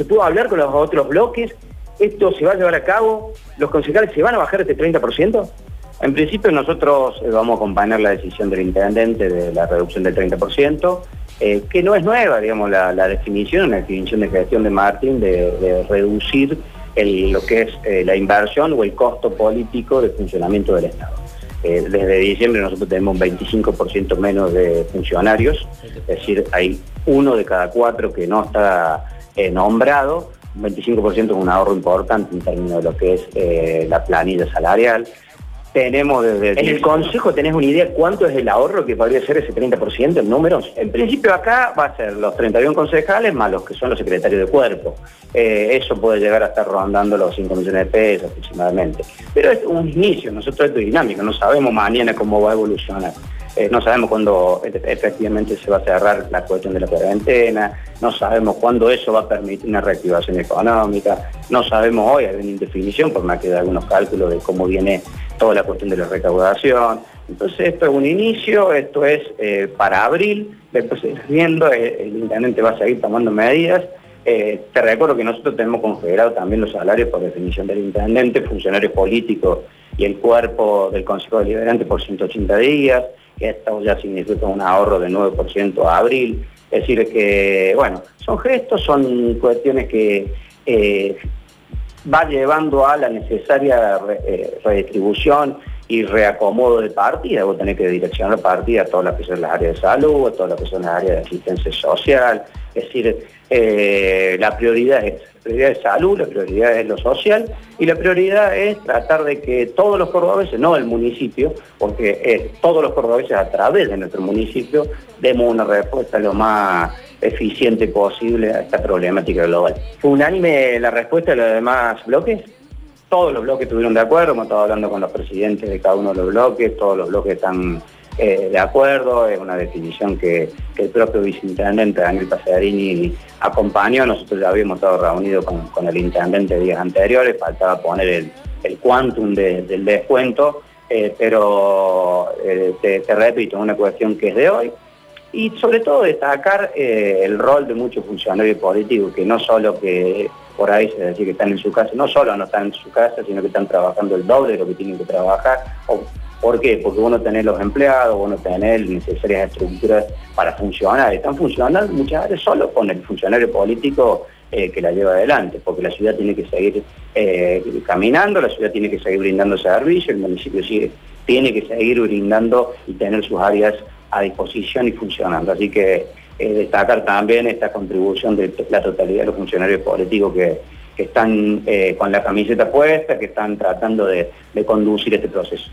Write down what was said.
se pudo hablar con los otros bloques, esto se va a llevar a cabo, los concejales se van a bajar este 30%. En principio nosotros eh, vamos a acompañar la decisión del intendente de la reducción del 30%, eh, que no es nueva, digamos, la, definición, la definición de gestión de Martín de, reducir lo que es eh, la inversión o el costo político de funcionamiento del Estado. desde diciembre nosotros tenemos un 25% menos de funcionarios, es decir, hay uno de cada cuatro que no está nombrado, un 25% es un ahorro importante en términos de lo que es la planilla salarial. Tenemos desde... ¿En el Consejo tenés una idea cuánto es el ahorro que podría ser ese 30% en números? En principio acá va a ser los 31 concejales más los que son los secretarios de cuerpo. Eh, eso puede llegar a estar rondando los 5 millones de pesos aproximadamente. Pero es un inicio, nosotros esto es dinámico, no sabemos mañana cómo va a evolucionar. Eh, no sabemos cuándo efectivamente se va a cerrar la cuestión de la cuarentena, no sabemos cuándo eso va a permitir una reactivación económica, no sabemos hoy, hay una indefinición, por más que de algunos cálculos de cómo viene toda la cuestión de la recaudación. Entonces esto es un inicio, esto es eh, para abril, después viendo, eh, el intendente va a seguir tomando medidas. te recuerdo que nosotros tenemos considerado también los salarios por definición del intendente, funcionarios políticos y el cuerpo del Consejo Deliberante por 180 días que esto ya significa un ahorro de 9% a abril. Es decir, que, bueno, son gestos, son cuestiones que eh, va llevando a la necesaria eh, redistribución y reacomodo de partida. Vos tenés que direccionar partida a todas las que son las áreas de salud, a todas las que son las áreas de asistencia social. Es decir, eh, la prioridad es la prioridad es salud, la prioridad es lo social y la prioridad es tratar de que todos los cordobeses, no el municipio, porque todos los cordobeses a través de nuestro municipio, demos una respuesta lo más eficiente posible a esta problemática global. ¿Fue unánime la respuesta de los demás bloques? Todos los bloques estuvieron de acuerdo, hemos estado hablando con los presidentes de cada uno de los bloques, todos los bloques están eh, de acuerdo, es una definición que, el propio viceintendente Daniel Pasearini acompañó, nosotros ya habíamos estado reunidos con, el intendente días anteriores, faltaba poner el, el quantum del descuento, eh, pero eh, te, repito, es una cuestión que es de hoy, y sobre todo destacar el rol de muchos funcionarios políticos que no solo que por ahí se decir que están en su casa, no solo no están en su casa, sino que están trabajando el doble de lo que tienen que trabajar, ¿Por qué? Porque vos no los empleados, vos no tenés necesarias estructuras para funcionar. Están funcionando muchas veces solo con el funcionario político eh, que la lleva adelante, porque la ciudad tiene que seguir eh, caminando, la ciudad tiene que seguir brindando servicios, el municipio sigue, tiene que seguir brindando y tener sus áreas a disposición y funcionando. Así que eh, destacar también esta contribución de la totalidad de los funcionarios políticos que, están con la camiseta puesta, que están tratando de conducir este proceso.